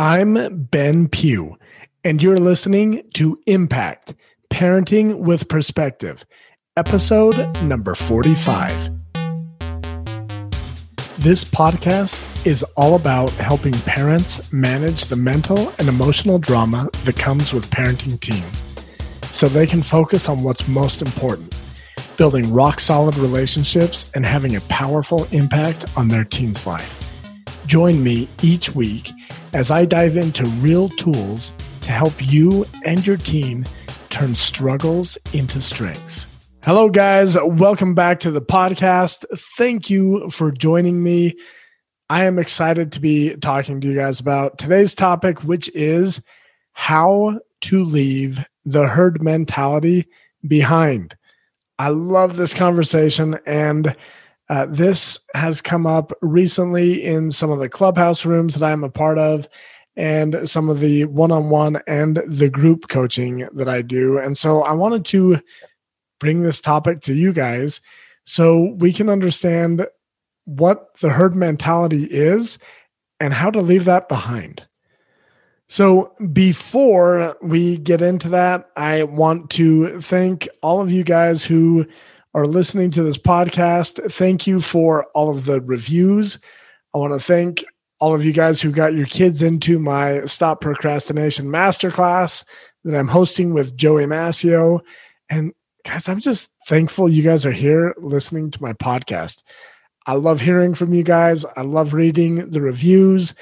I'm Ben Pugh, and you're listening to Impact Parenting with Perspective, episode number 45. This podcast is all about helping parents manage the mental and emotional drama that comes with parenting teens so they can focus on what's most important building rock solid relationships and having a powerful impact on their teen's life. Join me each week as I dive into real tools to help you and your team turn struggles into strengths. Hello, guys. Welcome back to the podcast. Thank you for joining me. I am excited to be talking to you guys about today's topic, which is how to leave the herd mentality behind. I love this conversation and uh, this has come up recently in some of the clubhouse rooms that I'm a part of and some of the one on one and the group coaching that I do. And so I wanted to bring this topic to you guys so we can understand what the herd mentality is and how to leave that behind. So, before we get into that, I want to thank all of you guys who are listening to this podcast. Thank you for all of the reviews. I want to thank all of you guys who got your kids into my Stop Procrastination Masterclass that I'm hosting with Joey Massio. And guys, I'm just thankful you guys are here listening to my podcast. I love hearing from you guys. I love reading the reviews.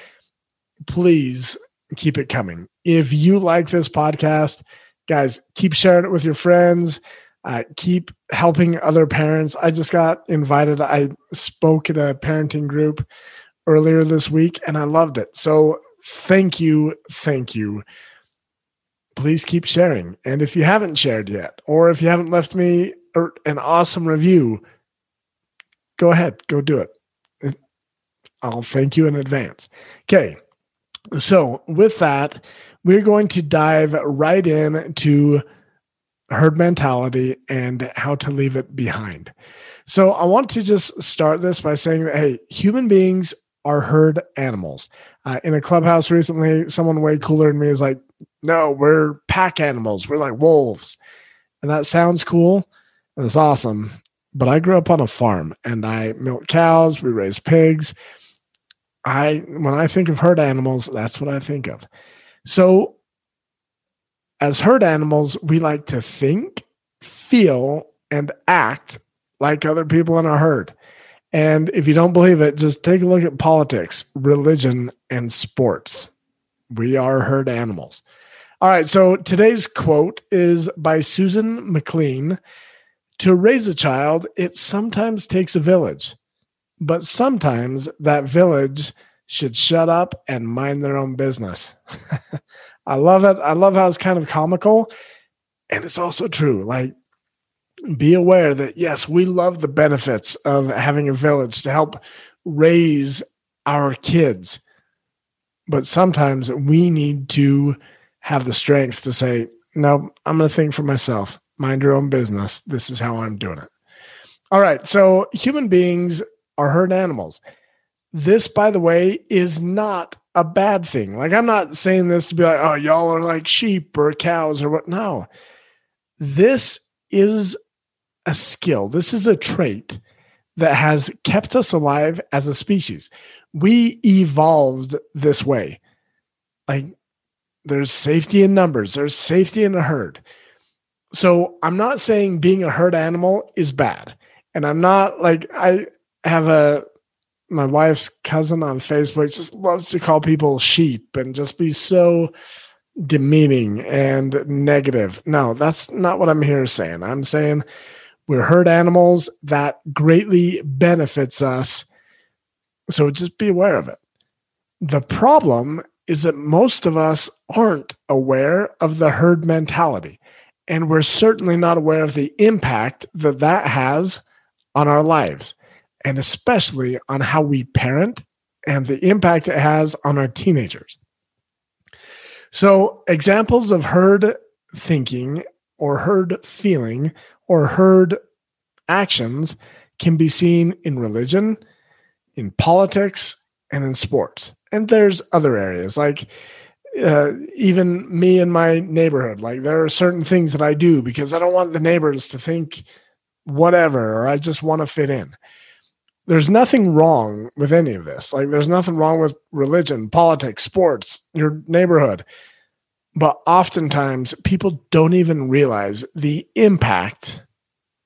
Please keep it coming. If you like this podcast, guys, keep sharing it with your friends uh, keep helping other parents. I just got invited. I spoke at a parenting group earlier this week and I loved it. So thank you. Thank you. Please keep sharing. And if you haven't shared yet, or if you haven't left me an awesome review, go ahead, go do it. I'll thank you in advance. Okay. So, with that, we're going to dive right in to herd mentality and how to leave it behind. So I want to just start this by saying that, hey, human beings are herd animals. Uh, in a clubhouse recently, someone way cooler than me is like, no, we're pack animals. We're like wolves. And that sounds cool and it's awesome. But I grew up on a farm and I milk cows, we raise pigs. I when I think of herd animals, that's what I think of. So as herd animals, we like to think, feel, and act like other people in a herd. And if you don't believe it, just take a look at politics, religion, and sports. We are herd animals. All right, so today's quote is by Susan McLean To raise a child, it sometimes takes a village, but sometimes that village should shut up and mind their own business. I love it. I love how it's kind of comical. And it's also true. Like, be aware that, yes, we love the benefits of having a village to help raise our kids. But sometimes we need to have the strength to say, no, I'm going to think for myself. Mind your own business. This is how I'm doing it. All right. So human beings are herd animals. This, by the way, is not a bad thing. Like, I'm not saying this to be like, oh, y'all are like sheep or cows or what. No, this is a skill. This is a trait that has kept us alive as a species. We evolved this way. Like, there's safety in numbers, there's safety in a herd. So, I'm not saying being a herd animal is bad. And I'm not like, I have a my wife's cousin on Facebook just loves to call people sheep and just be so demeaning and negative. No, that's not what I'm here saying. I'm saying we're herd animals that greatly benefits us. So just be aware of it. The problem is that most of us aren't aware of the herd mentality. And we're certainly not aware of the impact that that has on our lives and especially on how we parent and the impact it has on our teenagers. So, examples of herd thinking or herd feeling or herd actions can be seen in religion, in politics, and in sports. And there's other areas like uh, even me in my neighborhood. Like there are certain things that I do because I don't want the neighbors to think whatever, or I just want to fit in. There's nothing wrong with any of this. Like there's nothing wrong with religion, politics, sports, your neighborhood. But oftentimes people don't even realize the impact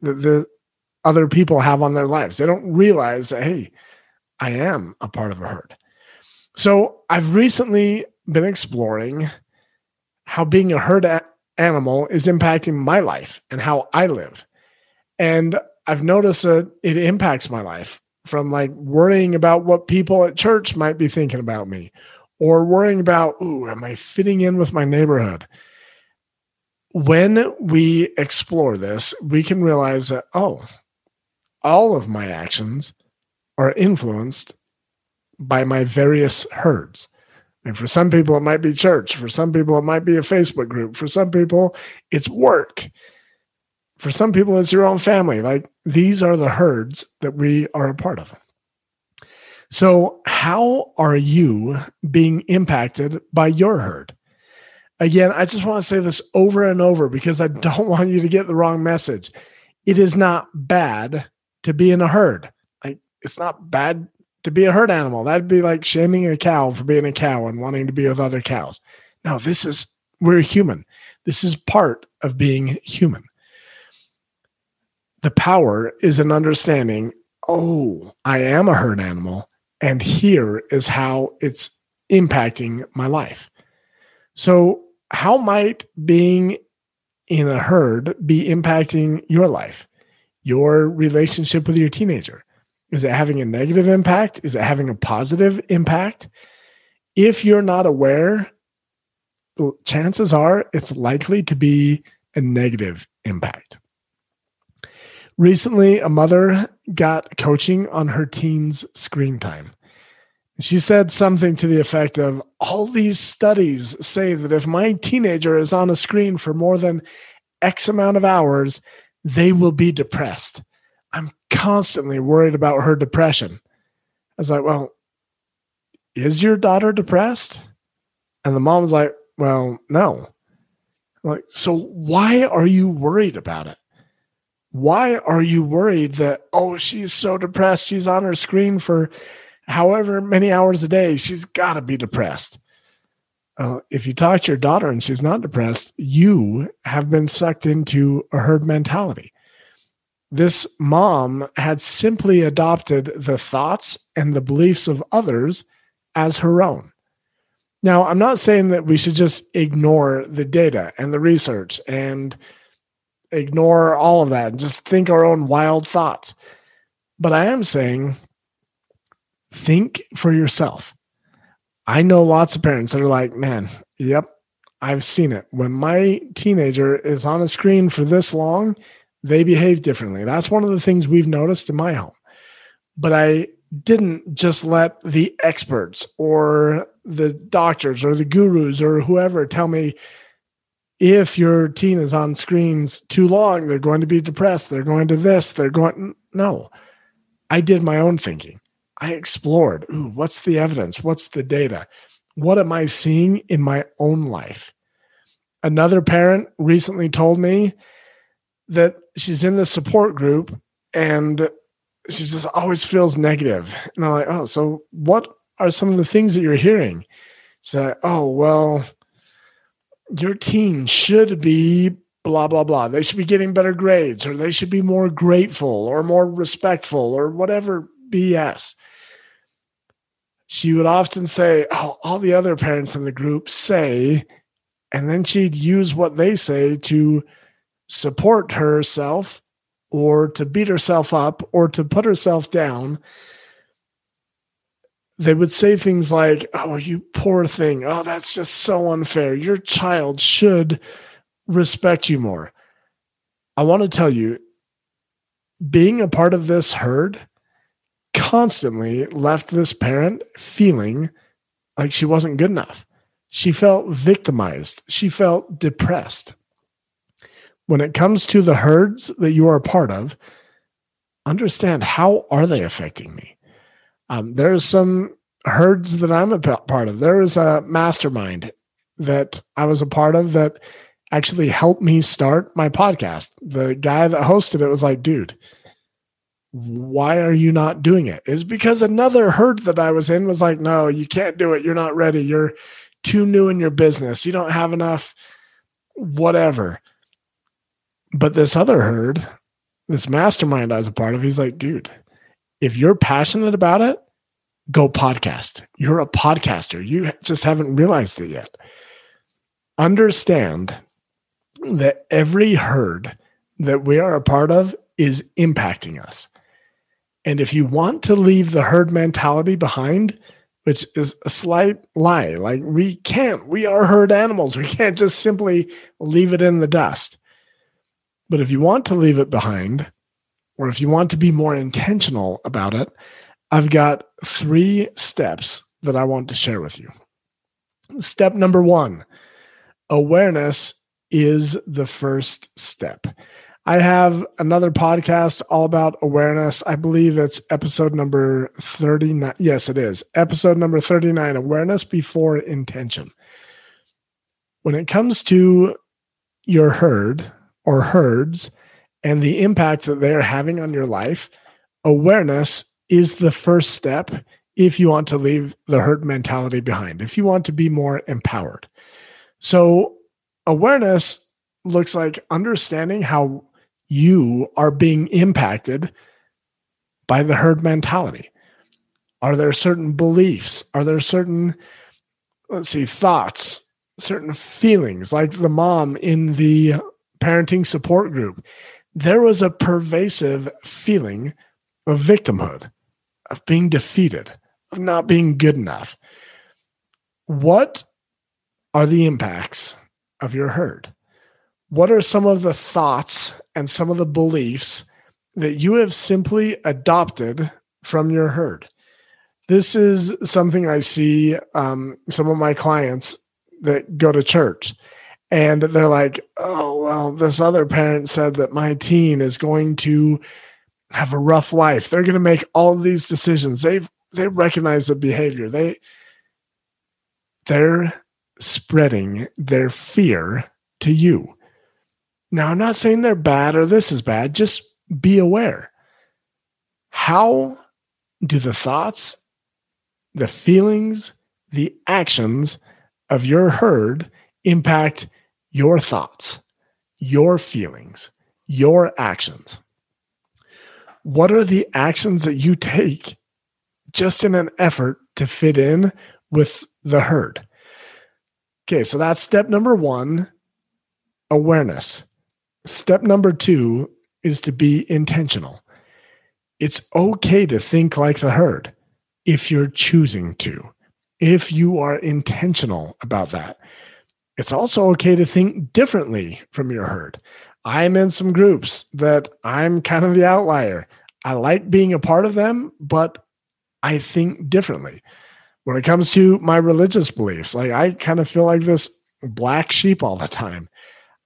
that the other people have on their lives. They don't realize hey, I am a part of a herd. So I've recently been exploring how being a herd animal is impacting my life and how I live. And I've noticed that it impacts my life from like worrying about what people at church might be thinking about me or worrying about, ooh, am I fitting in with my neighborhood? When we explore this, we can realize that, oh, all of my actions are influenced by my various herds. And for some people, it might be church. For some people, it might be a Facebook group. For some people, it's work. For some people, it's your own family. Like these are the herds that we are a part of. So, how are you being impacted by your herd? Again, I just want to say this over and over because I don't want you to get the wrong message. It is not bad to be in a herd. Like it's not bad to be a herd animal. That'd be like shaming a cow for being a cow and wanting to be with other cows. No, this is, we're human. This is part of being human. The power is an understanding oh, I am a herd animal, and here is how it's impacting my life. So, how might being in a herd be impacting your life, your relationship with your teenager? Is it having a negative impact? Is it having a positive impact? If you're not aware, chances are it's likely to be a negative impact. Recently, a mother got coaching on her teen's screen time. She said something to the effect of All these studies say that if my teenager is on a screen for more than X amount of hours, they will be depressed. I'm constantly worried about her depression. I was like, well, is your daughter depressed? And the mom was like, well, no. I'm like, so why are you worried about it? Why are you worried that, oh, she's so depressed? She's on her screen for however many hours a day. She's got to be depressed. Uh, if you talk to your daughter and she's not depressed, you have been sucked into a herd mentality this mom had simply adopted the thoughts and the beliefs of others as her own. Now, I'm not saying that we should just ignore the data and the research and ignore all of that and just think our own wild thoughts. But I am saying think for yourself. I know lots of parents that are like, man, yep, I've seen it. When my teenager is on a screen for this long, they behave differently. That's one of the things we've noticed in my home. But I didn't just let the experts or the doctors or the gurus or whoever tell me if your teen is on screens too long, they're going to be depressed. They're going to this, they're going. No, I did my own thinking. I explored ooh, what's the evidence? What's the data? What am I seeing in my own life? Another parent recently told me that she's in the support group and she just always feels negative. And I'm like, oh, so what are some of the things that you're hearing? So, oh, well, your teen should be blah, blah, blah. They should be getting better grades or they should be more grateful or more respectful or whatever BS. She would often say, oh, all the other parents in the group say, and then she'd use what they say to support herself or to beat herself up or to put herself down, they would say things like, Oh, you poor thing. Oh, that's just so unfair. Your child should respect you more. I want to tell you, being a part of this herd constantly left this parent feeling like she wasn't good enough. She felt victimized. She felt depressed when it comes to the herds that you are a part of, understand how are they affecting me? Um, there's some herds that I'm a part of. There was a mastermind that I was a part of that actually helped me start my podcast. The guy that hosted it was like, dude, why are you not doing it? Is because another herd that I was in was like, no, you can't do it. You're not ready. You're too new in your business. You don't have enough, whatever. But this other herd, this mastermind I was a part of, he's like, dude, if you're passionate about it, go podcast. You're a podcaster. You just haven't realized it yet. Understand that every herd that we are a part of is impacting us. And if you want to leave the herd mentality behind, which is a slight lie, like we can't, we are herd animals. We can't just simply leave it in the dust. But if you want to leave it behind, or if you want to be more intentional about it, I've got three steps that I want to share with you. Step number one awareness is the first step. I have another podcast all about awareness. I believe it's episode number 39. Yes, it is. Episode number 39 Awareness Before Intention. When it comes to your herd or herds and the impact that they're having on your life, awareness is the first step if you want to leave the herd mentality behind, if you want to be more empowered. So, awareness looks like understanding how you are being impacted by the herd mentality? Are there certain beliefs? Are there certain, let's see, thoughts, certain feelings, like the mom in the parenting support group? There was a pervasive feeling of victimhood, of being defeated, of not being good enough. What are the impacts of your herd? what are some of the thoughts and some of the beliefs that you have simply adopted from your herd? This is something I see um, some of my clients that go to church and they're like, oh, well, this other parent said that my teen is going to have a rough life. They're going to make all these decisions. They've they recognize the behavior. They they're spreading their fear to you. Now, I'm not saying they're bad or this is bad, just be aware. How do the thoughts, the feelings, the actions of your herd impact your thoughts, your feelings, your actions? What are the actions that you take just in an effort to fit in with the herd? Okay, so that's step number one awareness. Step number two is to be intentional. It's okay to think like the herd if you're choosing to, if you are intentional about that. It's also okay to think differently from your herd. I'm in some groups that I'm kind of the outlier. I like being a part of them, but I think differently. When it comes to my religious beliefs, like I kind of feel like this black sheep all the time.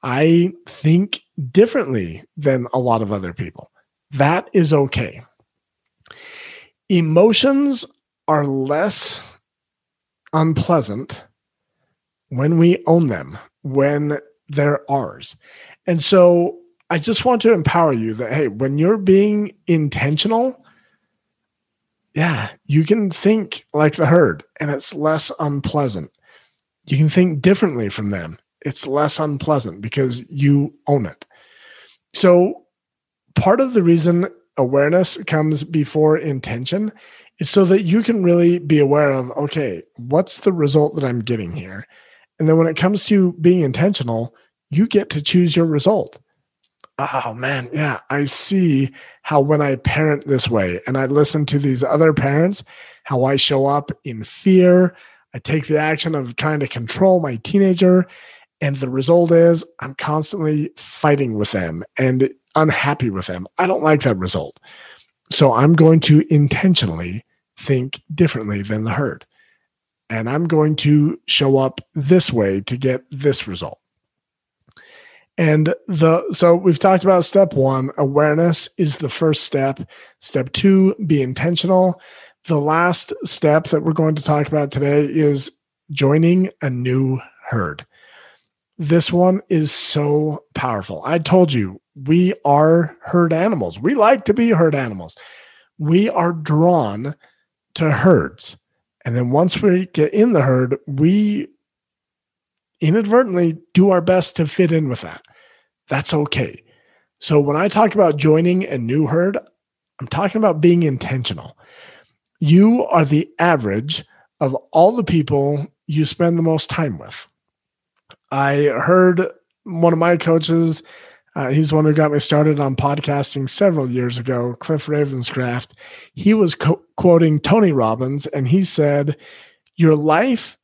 I think differently than a lot of other people. That is okay. Emotions are less unpleasant when we own them, when they're ours. And so I just want to empower you that, hey, when you're being intentional, yeah, you can think like the herd and it's less unpleasant. You can think differently from them it's less unpleasant because you own it. So, part of the reason awareness comes before intention is so that you can really be aware of okay, what's the result that I'm getting here? And then when it comes to being intentional, you get to choose your result. Oh man, yeah, I see how when I parent this way and I listen to these other parents, how I show up in fear. I take the action of trying to control my teenager and the result is I'm constantly fighting with them and unhappy with them. I don't like that result. So I'm going to intentionally think differently than the herd. And I'm going to show up this way to get this result. And the so we've talked about step 1, awareness is the first step. Step 2, be intentional. The last step that we're going to talk about today is joining a new herd. This one is so powerful. I told you, we are herd animals. We like to be herd animals. We are drawn to herds. And then once we get in the herd, we inadvertently do our best to fit in with that. That's okay. So when I talk about joining a new herd, I'm talking about being intentional. You are the average of all the people you spend the most time with. I heard one of my coaches, uh, he's one who got me started on podcasting several years ago, Cliff Ravenscraft. He was co- quoting Tony Robbins, and he said, Your life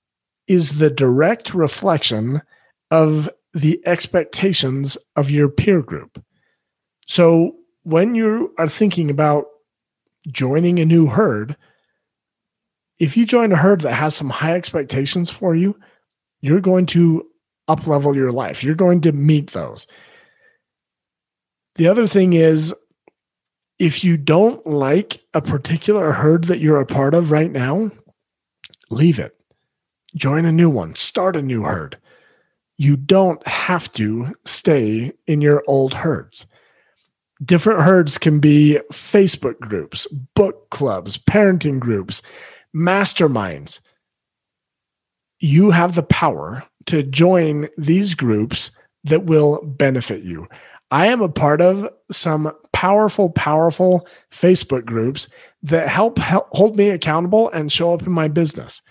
is the direct reflection of the expectations of your peer group. So when you are thinking about joining a new herd, if you join a herd that has some high expectations for you, you're going to uplevel your life. You're going to meet those. The other thing is, if you don't like a particular herd that you're a part of right now, leave it. Join a new one, start a new herd. You don't have to stay in your old herds. Different herds can be Facebook groups, book clubs, parenting groups, masterminds. You have the power to join these groups that will benefit you. I am a part of some powerful, powerful Facebook groups that help, help hold me accountable and show up in my business.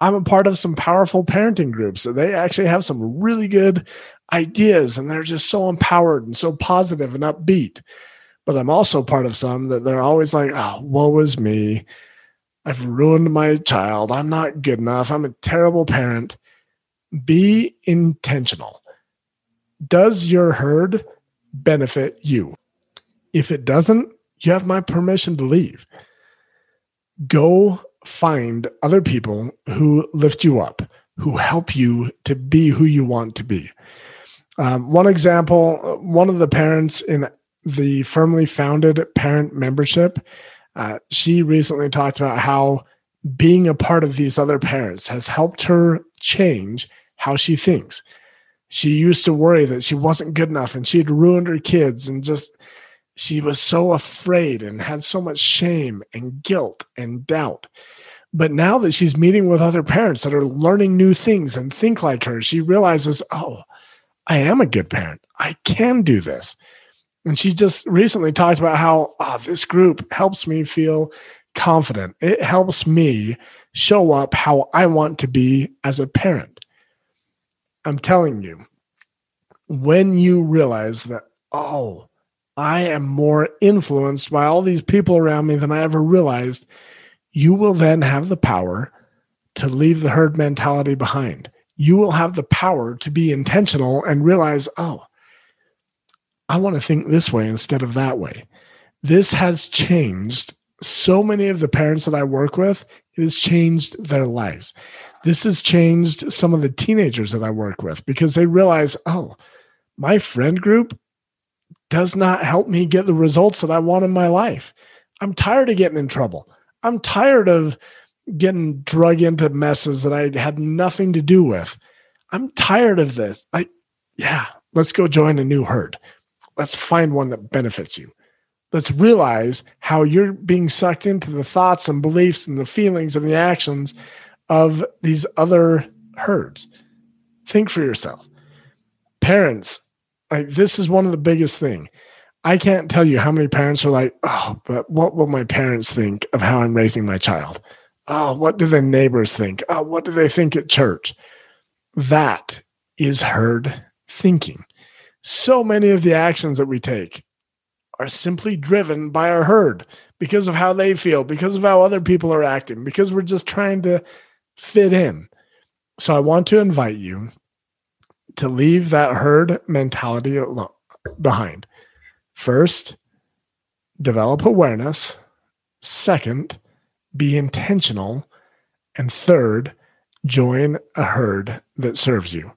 I'm a part of some powerful parenting groups that they actually have some really good ideas and they're just so empowered and so positive and upbeat. But I'm also part of some that they're always like, oh, woe is me. I've ruined my child. I'm not good enough. I'm a terrible parent. Be intentional. Does your herd benefit you? If it doesn't, you have my permission to leave. Go find other people who lift you up, who help you to be who you want to be. Um, one example, one of the parents in the firmly founded parent membership uh, she recently talked about how being a part of these other parents has helped her change how she thinks. She used to worry that she wasn't good enough and she had ruined her kids and just she was so afraid and had so much shame and guilt and doubt. But now that she's meeting with other parents that are learning new things and think like her, she realizes, oh, I am a good parent. I can do this. And she just recently talked about how oh, this group helps me feel confident. It helps me show up how I want to be as a parent. I'm telling you, when you realize that, oh, I am more influenced by all these people around me than I ever realized, you will then have the power to leave the herd mentality behind. You will have the power to be intentional and realize, oh, I want to think this way instead of that way. This has changed so many of the parents that I work with. It has changed their lives. This has changed some of the teenagers that I work with because they realize, oh, my friend group does not help me get the results that I want in my life. I'm tired of getting in trouble. I'm tired of getting drug into messes that I had nothing to do with. I'm tired of this. I, yeah, let's go join a new herd let's find one that benefits you. Let's realize how you're being sucked into the thoughts and beliefs and the feelings and the actions of these other herds. Think for yourself. Parents, like this is one of the biggest thing. I can't tell you how many parents are like, "Oh, but what will my parents think of how I'm raising my child?" Oh, what do the neighbors think? Oh, what do they think at church? That is herd thinking so many of the actions that we take are simply driven by our herd because of how they feel, because of how other people are acting, because we're just trying to fit in. So I want to invite you to leave that herd mentality behind. First, develop awareness. Second, be intentional. And third, join a herd that serves you.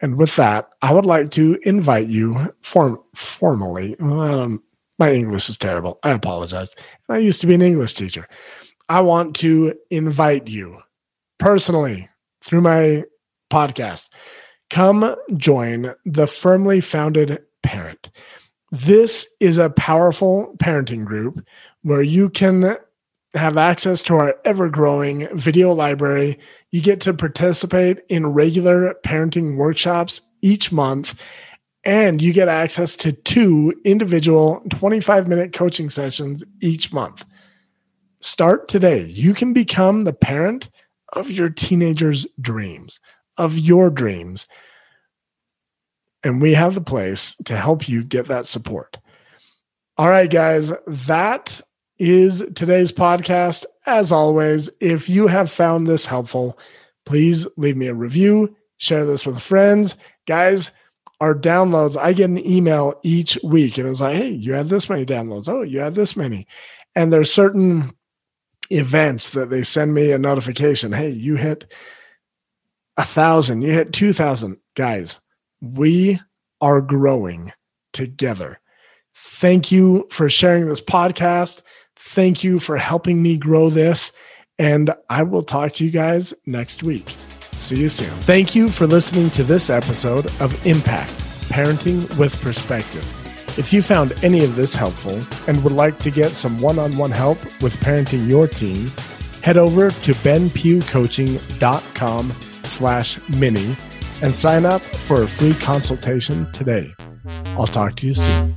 And with that, I would like to invite you form formally. Um, my English is terrible. I apologize. I used to be an English teacher. I want to invite you personally through my podcast. Come join the firmly founded parent. This is a powerful parenting group where you can have access to our ever growing video library. You get to participate in regular parenting workshops each month, and you get access to two individual 25 minute coaching sessions each month. Start today. You can become the parent of your teenager's dreams, of your dreams. And we have the place to help you get that support. All right, guys, that is today's podcast. As always, if you have found this helpful, please leave me a review, share this with friends. Guys, our downloads, I get an email each week and it's like, hey, you had this many downloads. Oh, you had this many. And there's certain events that they send me a notification. Hey, you hit a thousand, you hit 2,000. Guys, we are growing together. Thank you for sharing this podcast. Thank you for helping me grow this. And I will talk to you guys next week. See you soon. Thank you for listening to this episode of Impact Parenting with Perspective. If you found any of this helpful and would like to get some one on one help with parenting your team, head over to benpughcoaching.com slash mini and sign up for a free consultation today. I'll talk to you soon.